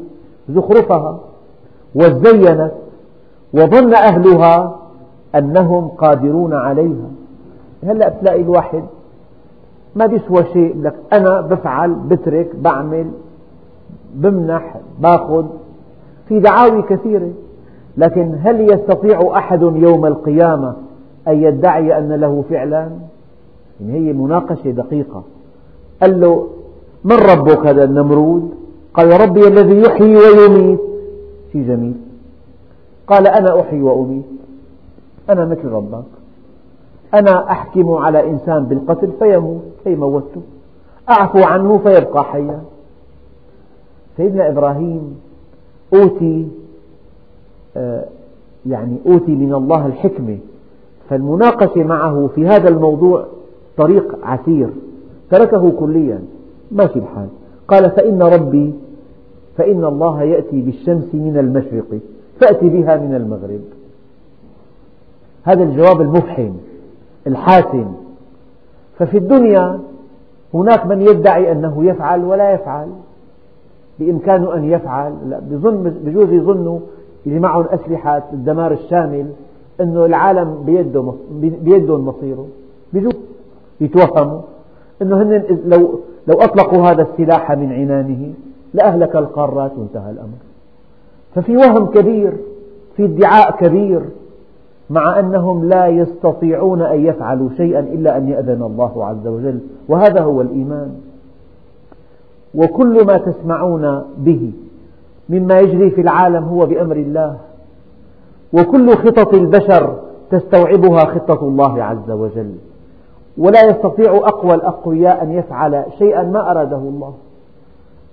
زخرفها وزينت وظن أهلها أنهم قادرون عليها. هلأ تلاقي الواحد ما بيسوى شيء لك أنا بفعل بترك بعمل بمنح باخذ في دعاوي كثيرة. لكن هل يستطيع أحد يوم القيامة أن يدعي أن له فعلا؟ يعني هي مناقشة دقيقة. قال له من ربك هذا النمرود؟ قال ربي الذي يحيي ويميت. شيء جميل قال أنا أحيي وأميت. أنا مثل ربك. أنا أحكم على إنسان بالقتل فيموت فيموته أعفو عنه فيبقى حيا. سيدنا إبراهيم أوتي آه، يعني أوتي من الله الحكمة. فالمناقشة معه في هذا الموضوع طريق عسير. تركه كليا. ماشي الحال. قال فإن ربي فإن الله يأتي بالشمس من المشرق فأتي بها من المغرب. هذا الجواب المفحم الحاسم. ففي الدنيا هناك من يدعي أنه يفعل ولا يفعل. بإمكانه أن يفعل لا بظن بجوز يظنوا اللي معهم أسلحة الدمار الشامل أنه العالم بيده بيدهم مصيره بيجوز يتوهموا أنه هن لو لو أطلقوا هذا السلاح من عنانه لأهلك القارات وانتهى الأمر. ففي وهم كبير في ادعاء كبير مع أنهم لا يستطيعون أن يفعلوا شيئا إلا أن يأذن الله عز وجل وهذا هو الإيمان. وكل ما تسمعون به مما يجري في العالم هو بأمر الله. وكل خطط البشر تستوعبها خطة الله عز وجل. ولا يستطيع أقوى الأقوياء أن يفعل شيئا ما أراده الله.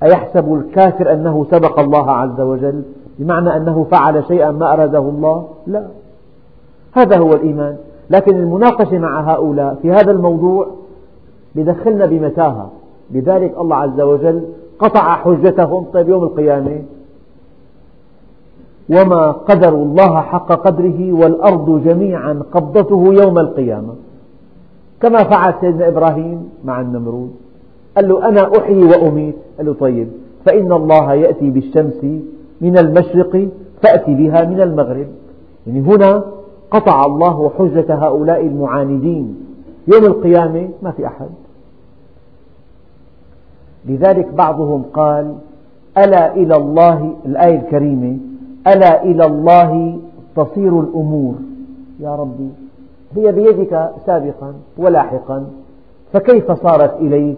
أيحسب الكافر أنه سبق الله عز وجل؟ بمعنى أنه فعل شيئا ما أراده الله؟ لا. هذا هو الإيمان. لكن المناقشة مع هؤلاء في هذا الموضوع يدخلنا بمتاهة. لذلك الله عز وجل قطع حجتهم طيب يوم القيامة. وما قدروا الله حق قدره والأرض جميعا قبضته يوم القيامة. كما فعل سيدنا إبراهيم مع النمرود. قال له أنا أحيي وأميت. قال له طيب فإن الله يأتي بالشمس من المشرق فأتي بها من المغرب. يعني هنا قطع الله حجة هؤلاء المعاندين. يوم القيامة ما في أحد. لذلك بعضهم قال ألا إلى الله الآية الكريمة ألا إلى الله تصير الأمور. يا ربي هي بيدك سابقا ولاحقا فكيف صارت إليك؟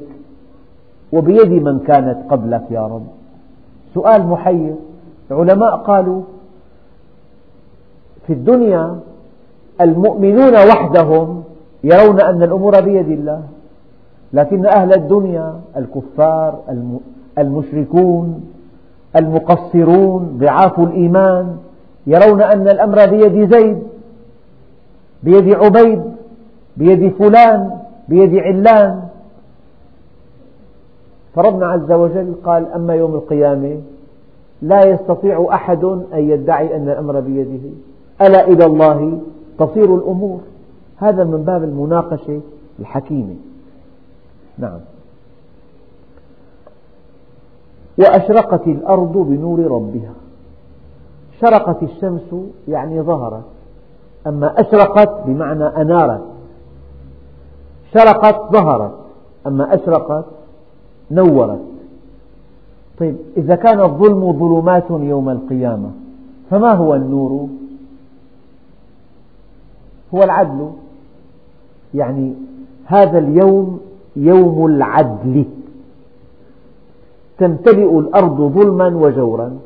وبيد من كانت قبلك يا رب. سؤال محير. العلماء قالوا في الدنيا المؤمنون وحدهم يرون أن الأمور بيد الله لكن أهل الدنيا الكفار المشركون المقصرون ضعاف الإيمان يرون أن الأمر بيد زيد بيد عبيد بيد فلان بيد علان. فربنا عز وجل قال أما يوم القيامة لا يستطيع أحد أن يدعي أن الأمر بيده. ألا إلى الله تصير الأمور؟ هذا من باب المناقشة الحكيمة. نعم. وأشرقت الأرض بنور ربها. شرقت الشمس يعني ظهرت. أما أشرقت بمعنى أنارت. شرقت ظهرت. أما أشرقت نورت. طيب إذا كان الظلم ظلمات يوم القيامة فما هو النور؟ هو العدل. يعني هذا اليوم يوم العدل. تمتلئ الأرض ظلما وجورا.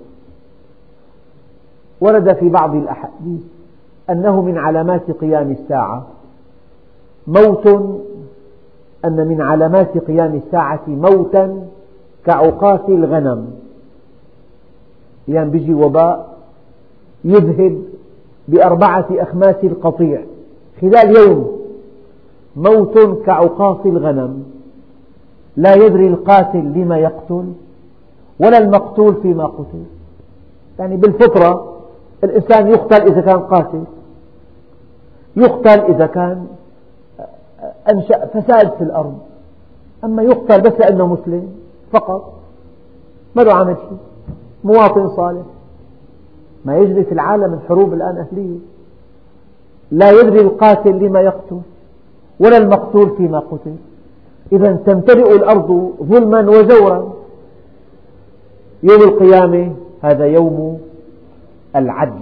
ورد في بعض الأحاديث أنه من علامات قيام الساعة. موت أن من علامات قيام الساعة موتا كعقاس الغنم. يعني بيجي وباء يذهب بأربعة أخماس القطيع. خلال يوم موت كعقاص الغنم. لا يدري القاتل لما يقتل ولا المقتول فيما قتل. يعني بالفطرة الإنسان يقتل إذا كان قاتل. يقتل إذا كان أنشأ فساد في الأرض. أما يقتل بس لأنه مسلم فقط. ما له عمل شيء. مواطن صالح. ما يجري في العالم الحروب الآن أهلية. لا يدري القاتل لما يقتل ولا المقتول فيما قتل. إذا تمتلئ الأرض ظلما وجورا يوم القيامة هذا يوم العدل.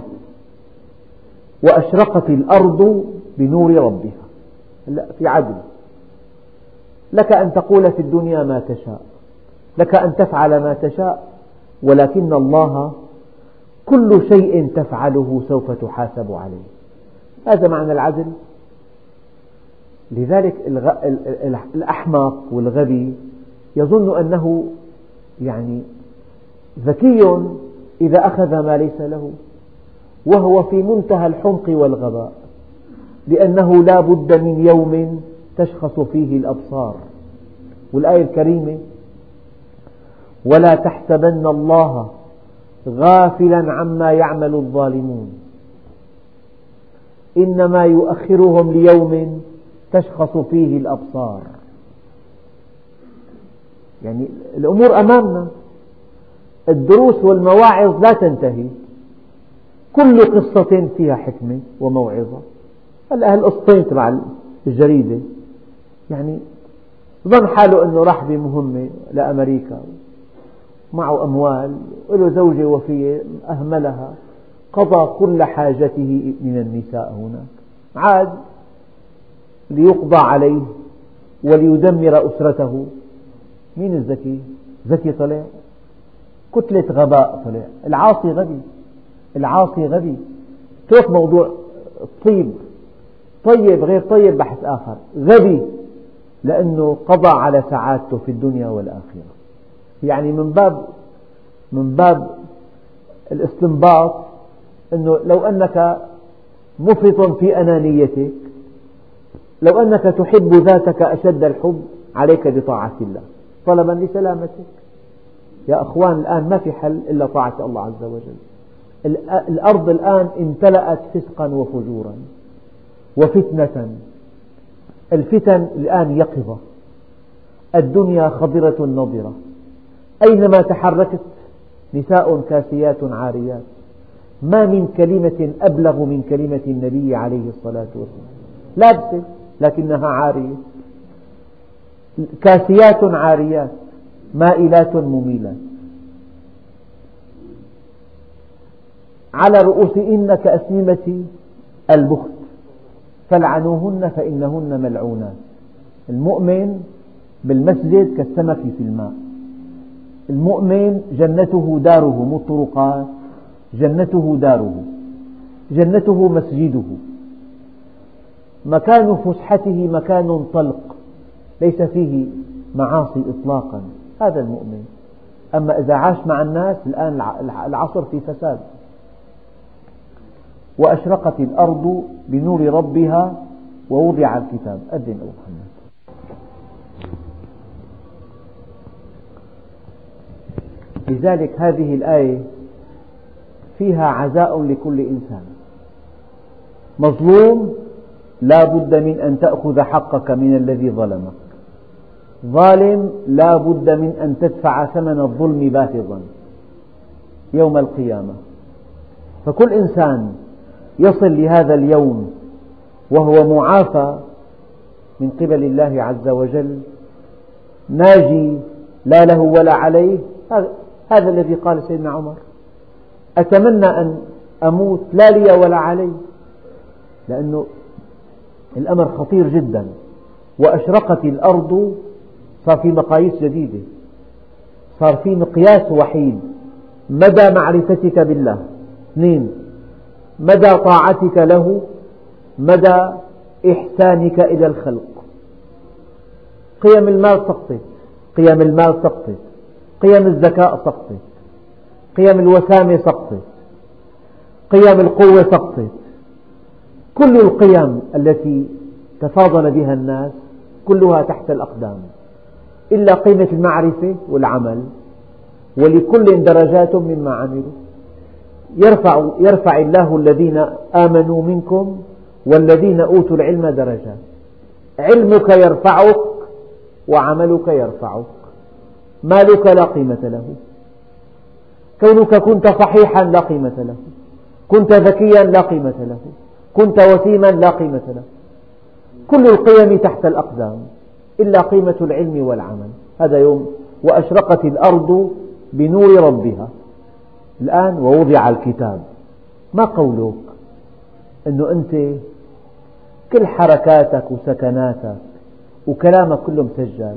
وأشرقت الأرض بنور ربها. لا في عدل. لك أن تقول في الدنيا ما تشاء. لك أن تفعل ما تشاء. ولكن الله كل شيء تفعله سوف تحاسب عليه. هذا معنى العدل. لذلك الأحمق والغبي يظن أنه يعني ذكي إذا أخذ ما ليس له وهو في منتهى الحمق والغباء. لأنه لا بد من يوم تشخص فيه الأبصار. والآية الكريمة ولا تحسبن الله غافلا عما يعمل الظالمون. إنما يؤخرهم ليوم تشخص فيه الأبصار. يعني الأمور أمامنا الدروس والمواعظ لا تنتهي. كل قصة فيها حكمة وموعظة. هلا هالقصتين تبع الجريدة. يعني ظن حاله أنه راح بمهمة لأمريكا. معه أموال وله زوجة وفية أهملها. قضى كل حاجته من النساء هناك. عاد ليقضى عليه وليدمر أسرته. مين الذكي؟ ذكي طلع كتلة غباء طلع العاصي غبي. العاصي غبي. اترك موضوع الطيب طيب غير طيب بحث آخر. غبي لأنه قضى على سعادته في الدنيا والآخرة. يعني من باب من باب الاستنباط أنه لو أنك مفرط في أنانيتك لو أنك تحب ذاتك أشد الحب عليك بطاعة الله. طلبا لسلامتك. يا أخوان الآن ما في حل إلا طاعة الله عز وجل. الأرض الآن امتلأت فسقا وفجورا. وفتنة. الفتن الآن يقظة. الدنيا خضرة نضرة. أينما تحركت؟ نساء كاسيات عاريات. ما من كلمة أبلغ من كلمة النبي عليه الصلاة والسلام. لابسة لكنها عارية. كاسيات عاريات. مائلات مميلات. على رؤوسهن كأسنمة البخت. فلعنوهن فإنهن ملعونات المؤمن بالمسجد كالسمك في الماء. المؤمن جنته داره مو الطرقات جنته داره جنته مسجده. مكان فسحته مكان طلق ليس فيه معاصي إطلاقا. هذا المؤمن. أما إذا عاش مع الناس الآن العصر في فساد. وأشرقت الأرض بنور ربها ووضع الكتاب. أذن أبو محمد. لذلك هذه الآية فيها عزاء لكل إنسان. مظلوم لا بد من أن تأخذ حقك من الذي ظلمك. ظالم لا بد من أن تدفع ثمن الظلم باهظا يوم القيامة. فكل إنسان يصل لهذا اليوم وهو معافى من قبل الله عز وجل ناجي لا له ولا عليه هذا الذي قال سيدنا عمر. أتمنى أن أموت لا لي ولا علي لأنه الأمر خطير جدا وأشرقت الأرض صار في مقاييس جديدة صار في مقياس وحيد مدى معرفتك بالله. اثنين مدى طاعتك له مدى إحسانك إلى الخلق. قيم المال سقطت قيم المال سقطت قيم الذكاء سقطت قيم الوسامة سقطت قيم القوة سقطت كل القيم التي تفاضل بها الناس كلها تحت الأقدام. إلا قيمة المعرفة والعمل ولكل درجات مما عملوا. يرفع, يرفع الله الذين آمنوا منكم والذين أوتوا العلم درجات علمك يرفعك وعملك يرفعك. مالك لا قيمة له. كونك كنت صحيحا لا قيمة له. كنت ذكيا لا قيمة له. كنت وسيما لا قيمة له. كل القيم تحت الأقدام إلا قيمة العلم والعمل. هذا يوم وأشرقت الأرض بنور ربها. الآن ووضع الكتاب. ما قولك؟ أنه أنت كل حركاتك وسكناتك وكلامك كله مسجل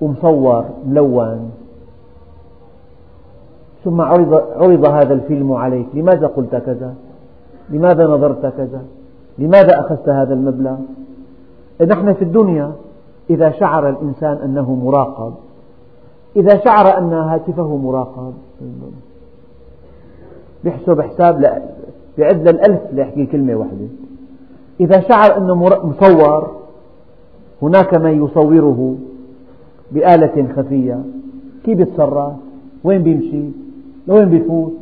ومصور ملون. ثم عرض, عرض هذا الفيلم عليك. لماذا قلت كذا؟ لماذا نظرت كذا؟ لماذا أخذت هذا المبلغ؟ نحن في الدنيا إذا شعر الإنسان أنه مراقب إذا شعر أن هاتفه مراقب. يحسب حساب لا يعد للألف ليحكي كلمة واحدة. إذا شعر أنه مصور هناك من يصوره بآلة خفية. كيف يتصرف وين بيمشي؟ لوين بيفوت؟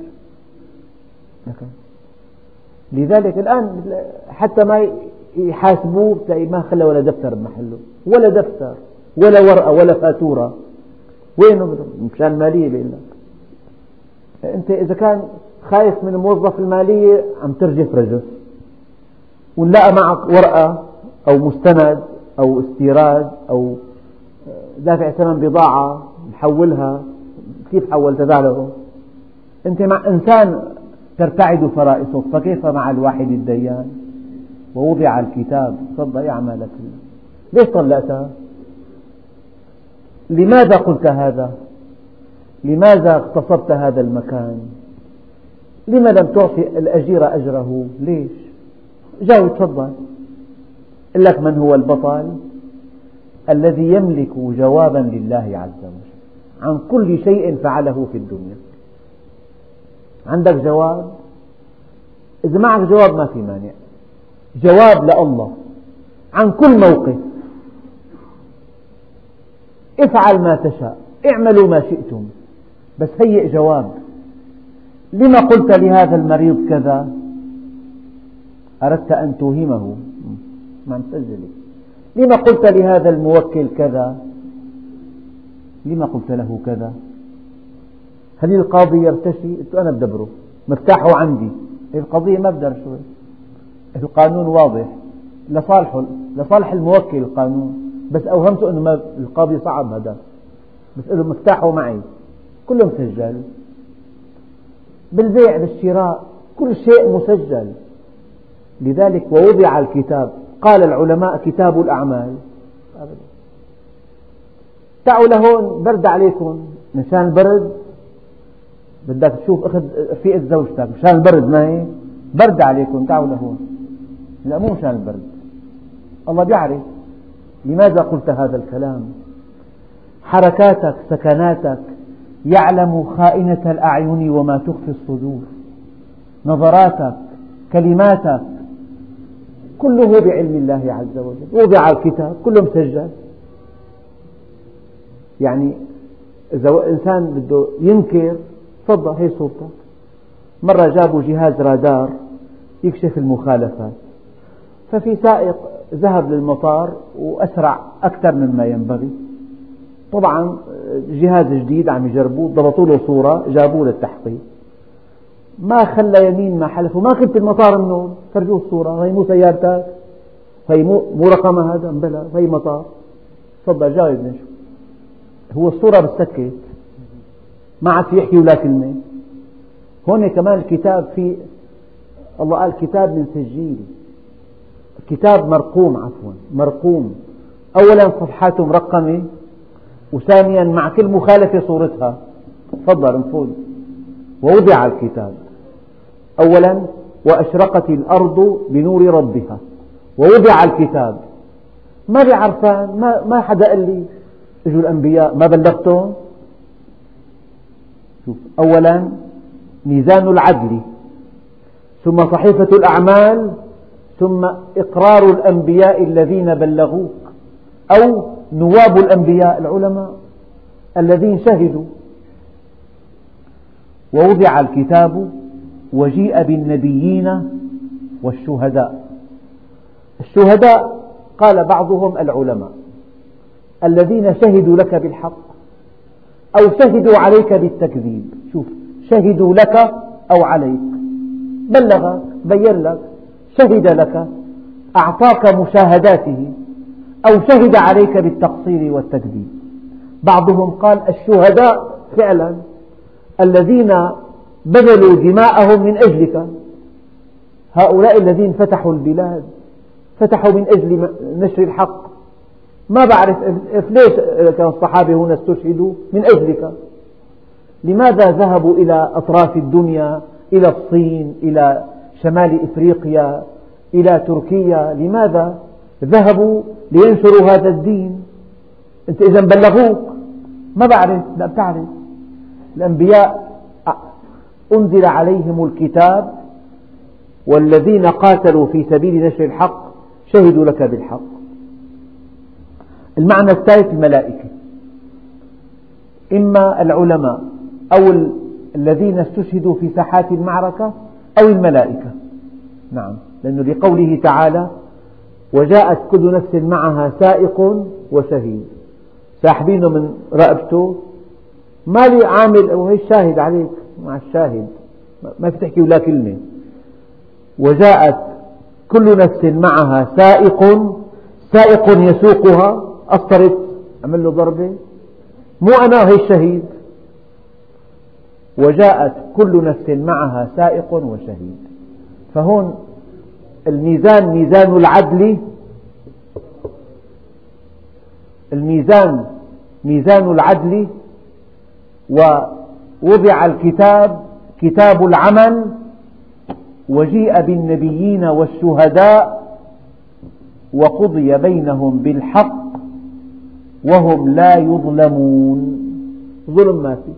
لذلك الآن حتى ما يحاسبوه تلاقي ما خلى ولا دفتر بمحله. ولا دفتر ولا ورقة ولا فاتورة. وينه مشان المالية بيقول لك أنت إذا كان خايف من الموظف المالية عم ترجف رجف ونلاقى معك ورقة أو مستند أو استيراد أو دافع ثمن بضاعة محولها كيف حولت له أنت مع إنسان ترتعد فرائصك فكيف مع الواحد الديان؟ ووضع الكتاب تفضل أعمالك ليش طلقتها لماذا قلت هذا؟ لماذا اغتصبت هذا المكان؟ لما لم تعطي الأجير أجره؟ ليش؟ جاوب تفضل. قل لك من هو البطل الذي يملك جوابا لله عز وجل. عن كل شيء فعله في الدنيا. عندك جواب؟ إذا معك جواب ما في مانع. جواب لله عن كل موقف. افعل ما تشاء. اعملوا ما شئتم. بس هيئ جواب. لما قلت لهذا المريض كذا؟ أردت أن توهمه. ما مسجلة لما قلت لهذا الموكل كذا؟ لما قلت له كذا؟ هل القاضي يرتشي؟ قلت أنا بدبره. مفتاحه عندي. القضية ما بدر شوي. القانون واضح. لصالح لصالح الموكل القانون. بس أوهمته أنه القاضي صعب هذا. بس له مفتاحه معي. كله مسجل بالبيع بالشراء كل شيء مسجل. لذلك ووضع الكتاب. قال العلماء كتاب الأعمال. تعوا لهون برد عليكم. مشان البرد بدك تشوف أخذ رفيقة زوجتك. مشان البرد ما هي برد عليكم تعوا لهون. لا مو مشان البرد الله بيعرف لماذا قلت هذا الكلام. حركاتك سكناتك يعلم خائنة الأعين وما تخفي الصدور. نظراتك كلماتك كله بعلم الله عز وجل وضع الكتاب كله مسجل يعني إذا إنسان بده ينكر تفضل هي صورتك مرة جابوا جهاز رادار يكشف المخالفات. ففي سائق ذهب للمطار وأسرع أكثر مما ينبغي. طبعا جهاز جديد عم يجربوه ضبطوا له صورة جابوه للتحقيق. ما خلى يمين ما حلف وما كنت بالمطار النوم فرجوه الصورة. هي مو سيارتك هي مو, مو رقمها هذا بلا هي مطار. تفضل جاوبني شو هو الصورة بتسكت ما عاد في يحكي ولا كلمة. هون كمان الكتاب في الله قال كتاب من سجيل. كتاب مرقوم عفوا مرقوم. أولا صفحاته مرقمة. وثانيا مع كل مخالفة صورتها. تفضل نفوذ ووضع الكتاب أولا وأشرقت الأرض بنور ربها. ووضع الكتاب. ما بعرفان ما, ما حدا قال لي أجوا الأنبياء ما بلغتهم؟ شوف أولا ميزان العدل ثم صحيفة الأعمال ثم إقرار الأنبياء الذين بلغوك أو نواب الأنبياء العلماء الذين شهدوا ووضع الكتاب وجيء بالنبيين والشهداء. الشهداء قال بعضهم العلماء الذين شهدوا لك بالحق أو شهدوا عليك بالتكذيب. شوف شهدوا لك أو عليك. بلغك بين لك شهد لك أعطاك مشاهداته. أو شهد عليك بالتقصير والتكذيب. بعضهم قال الشهداء فعلا الذين بذلوا دماءهم من أجلك. هؤلاء الذين فتحوا البلاد فتحوا من أجل نشر الحق. ما بعرف ليش كان الصحابة هنا استشهدوا من أجلك؟ لماذا ذهبوا إلى أطراف الدنيا إلى الصين إلى شمال إفريقيا إلى تركيا؟ لماذا؟ ذهبوا لينشروا هذا الدين. أنت إذا بلغوك. ما بعرف لا بتعرف. الأنبياء أنزل عليهم الكتاب والذين قاتلوا في سبيل نشر الحق شهدوا لك بالحق. المعنى الثالث الملائكة. إما العلماء أو الذين استشهدوا في ساحات المعركة أو الملائكة. نعم لأنه لقوله تعالى وجاءت كل نفس معها سائق وشهيد. ساحبينه من رقبته. ما لي عامل وهي الشاهد عليك مع الشاهد. ما في تحكي ولا كلمة. وجاءت كل نفس معها سائق. سائق يسوقها. أسطرت عمل له ضربة. مو أنا هي الشهيد. وجاءت كل نفس معها سائق وشهيد. فهون الميزان ميزان العدل الميزان ميزان العدل ووضع الكتاب كتاب العمل وجيء بالنبيين والشهداء وقضي بينهم بالحق وهم لا يظلمون. ظلم ما في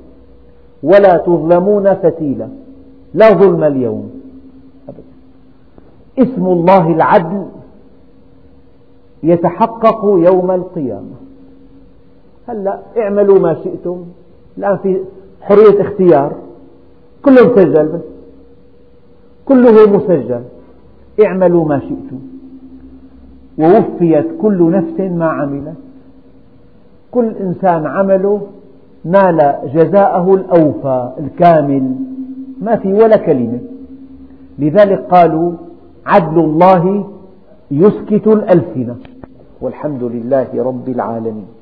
ولا تظلمون فتيلا. لا ظلم اليوم. اسم الله العدل يتحقق يوم القيامة. هلا اعملوا ما شئتم. الآن في حرية اختيار. كله مسجل بس. كله مسجل. اعملوا ما شئتم. ووفيت كل نفس ما عملت. كل إنسان عمله نال جزاءه الأوفى الكامل. ما في ولا كلمة. لذلك قالوا عدل الله يسكت الألسنة. والحمد لله رب العالمين.